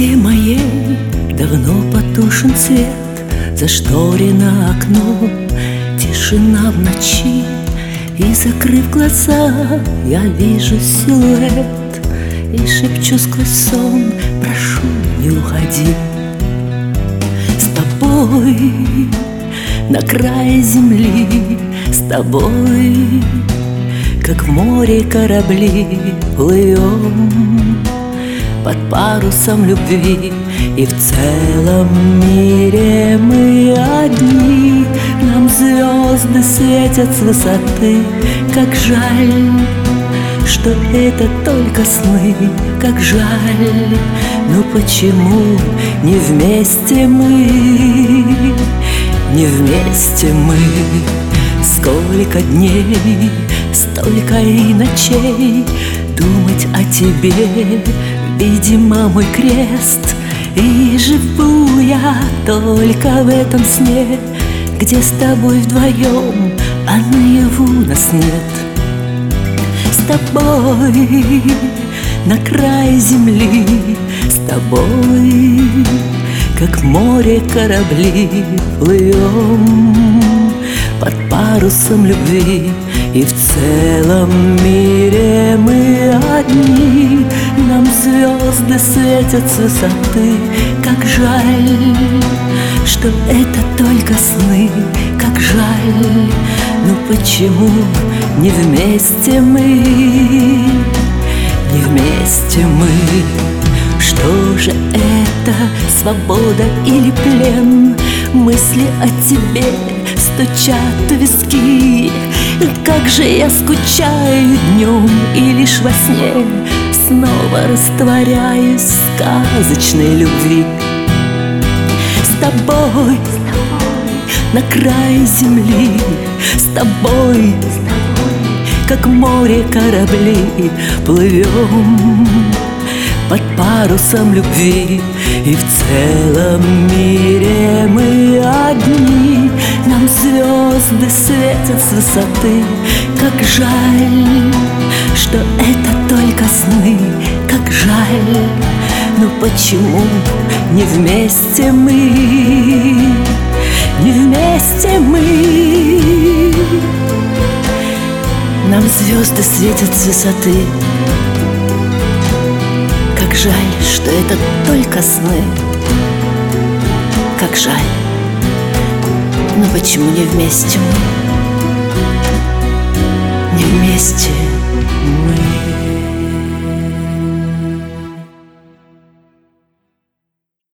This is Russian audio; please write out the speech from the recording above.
комнате моей давно потушен свет Зашторено окно, тишина в ночи. И закрыв глаза, я вижу силуэт И шепчу сквозь сон, прошу, не уходи С тобой на крае земли С тобой, как в море корабли плывем под парусом любви. И в целом мире мы одни. Нам звезды светят с высоты. Как жаль, что это только сны. Как жаль, но почему не вместе мы? Не вместе мы. Сколько дней, столько и ночей. Думать о тебе Видимо, мой крест И живу я только в этом сне Где с тобой вдвоем, а наяву нас нет. С тобой на край земли С тобой, как море корабли плывем Под парусом любви И в целом мире мы одни звезды светят с высоты Как жаль, что это только сны Как жаль, но почему не вместе мы? Не вместе мы. Что же это, свобода или плен? Мысли о тебе стучат в виски. Как же я скучаю днем и лишь во сне снова растворяюсь в сказочной любви. С тобой, на крае земли с тобой, как море корабли Плывем под парусом любви. И в целом мире мы одни Нам звезды светят с высоты Как жаль, почему не вместе мы, не вместе мы? Нам звезды светят с высоты. Как жаль, что это только сны. Как жаль, но почему не вместе мы? Не вместе